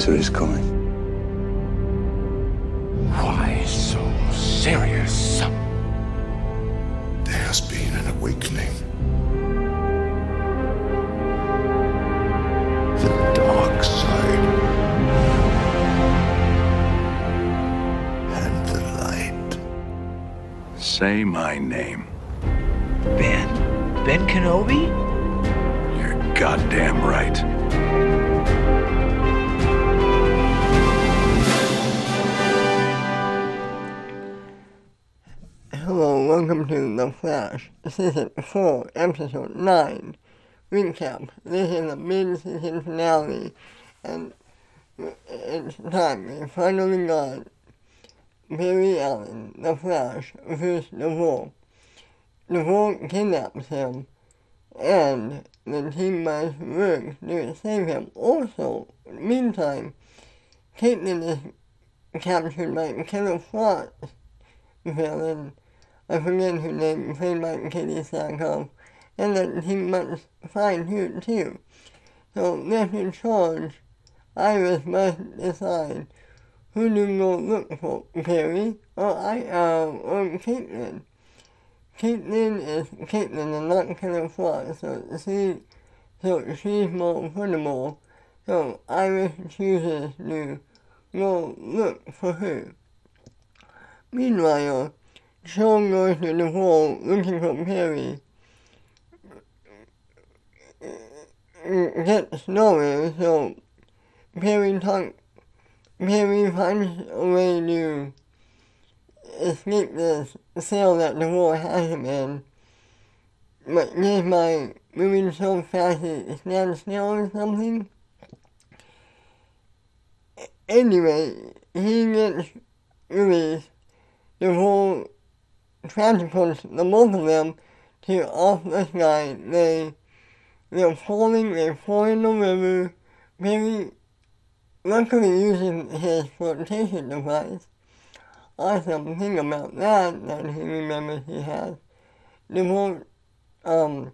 winter is coming. Why so serious? There has been an awakening. The dark side. And the light. Say my name. Ben? Ben Kenobi? You're goddamn right. Welcome to The Flash, Season 4, Episode 9. Recap. This is the mid-season finale, and it's time. We finally got Barry Allen, The Flash, versus DeVoe. DeVoe kidnaps him, and the team must work to save him. Also, in the meantime, Caitlin is captured by Killer Frost villain, I forget her name, played by Katee Sackhoff, and that he must find her too. So left in charge, Iris must decide who to go look for, Barry or I uh, or Caitlin. Caitlin is Caitlin and not Killer Frost, so she so she's more vulnerable. So Iris chooses to go look for her. Meanwhile, Sean goes to the hall looking for Barry. Gets nowhere, so Barry talk, Barry finds a way to escape the cell that the war has him in. But just by moving so fast it stands still or something. Anyway, he gets released DeVoe transports the both of them to off the sky. They they're falling, they fall in the river. Barry luckily uses his flotation device. Awesome thing about that that he remembers he has. DeVoe um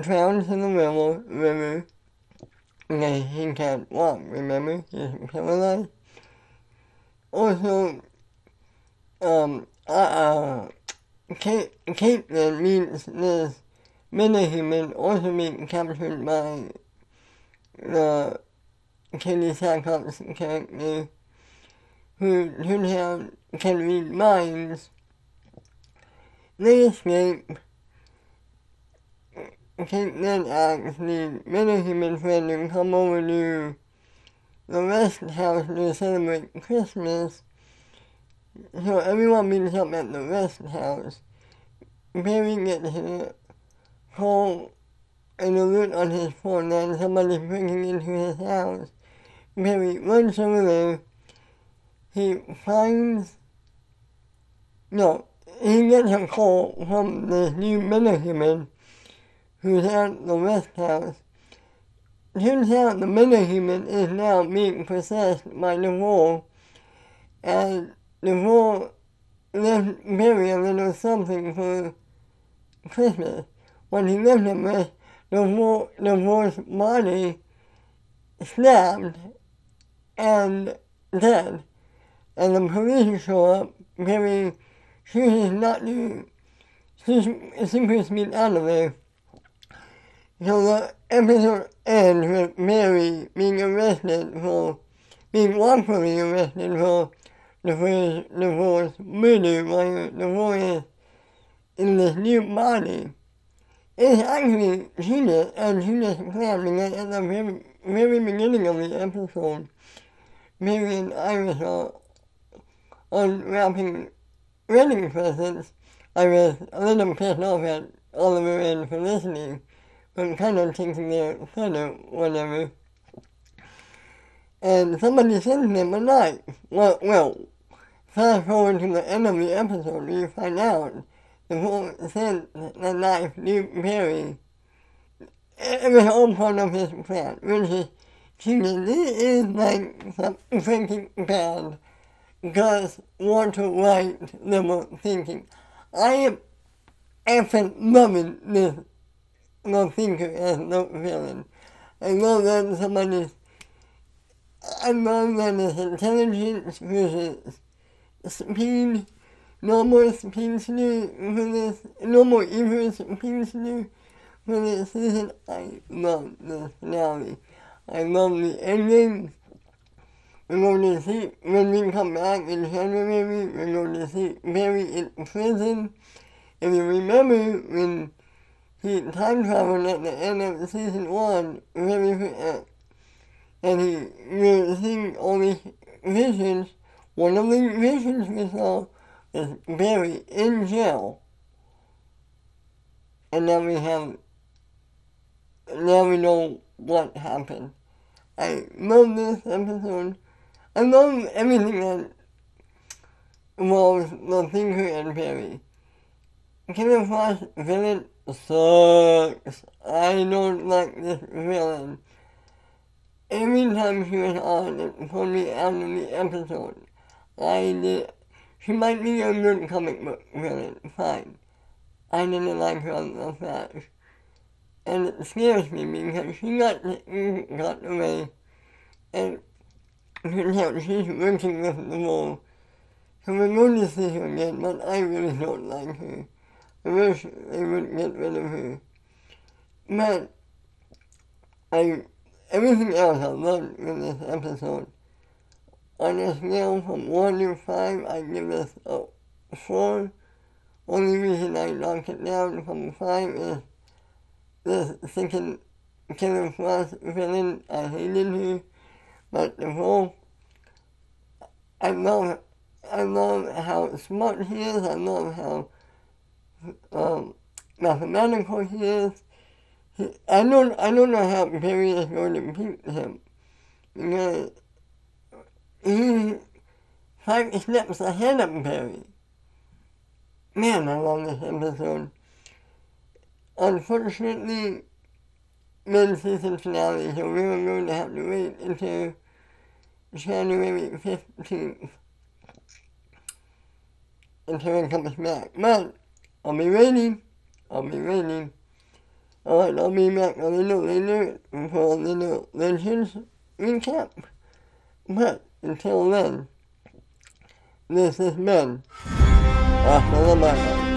drowns in the river river because he can't walk, remember? He's paralyzed. Also um, uh, uh, Kate, Caitlin means this metahuman also being captured by the Katee Sackhoff's character, who turns out can read minds. They escape. Caitlin asks the metahuman friend to come over to the rest house to celebrate Christmas so everyone meets up at the rest house. Barry gets a call an alert on his phone that somebody's breaking into his house. Barry runs over there. He finds no, he gets a call from this new metahuman who's at the rest house. Turns out the metahuman is now being possessed by the wall, and DeVoe left Barry a little something for Christmas. When he left him with the whole the whole body stabbed and dead. And the police show up, Barry chooses not to secret speed out of there. So the episode ends with Barry being arrested for being wrongfully arrested for the first divorce while the voice in this new body. It's actually genius and genius plan because at the very, very beginning of the episode, Barry and Iris are unwrapping wedding presents. I was a little pissed off at Oliver and Felicity but kind of taking their photo, whatever. And somebody sends them a knife. Well, well, fast forward to the end of the episode, you find out DeVoe sent the knife to Barry. It was all part of his plan, which is genius. This is like some thinking bad. Gus want to write liberal thinking. I am effing loving this no thinker as no villain. I know that somebody I love that his intelligence versus speed, no more speed to do for this, no more evil speed to do for this season. I love this finale. I love the ending. We're going to see when we come back in January, we're going to see Barry in prison. If you remember when he time traveled at the end of season one, very uh, and he was seeing all these visions. One of the visions we saw is Barry in jail. And now we have now we know what happened. I love this episode. I love everything that involves the thinker and Barry. Killer Frost villain sucks. I don't like this villain. Every time she was on, it pulled me out of the episode. I did. She might be a good comic book villain, fine. I didn't like her on the Flash. And it scares me because she got, got away and turns out she's working with the mole. So we're going to see her again, but I really don't like her. I wish they would get rid of her. But I everything else I loved in this episode. On a scale from one to five, I give this a four. Only reason I knocked it down from five is this second Killer Frost villain. I hated her, but DeVoe I love I love how smart he is. I love how um, mathematical he is. He, I don't I don't know how Barry is going to beat him because he five steps ahead of Barry. Man, I love this episode. Unfortunately, mid-season finale, so we were going to have to wait until January 15th until it comes back. But I'll be waiting. I'll be waiting. Alright, I'll be back a little later for a little Legends recap. But until then, this has been Hasta la Mano.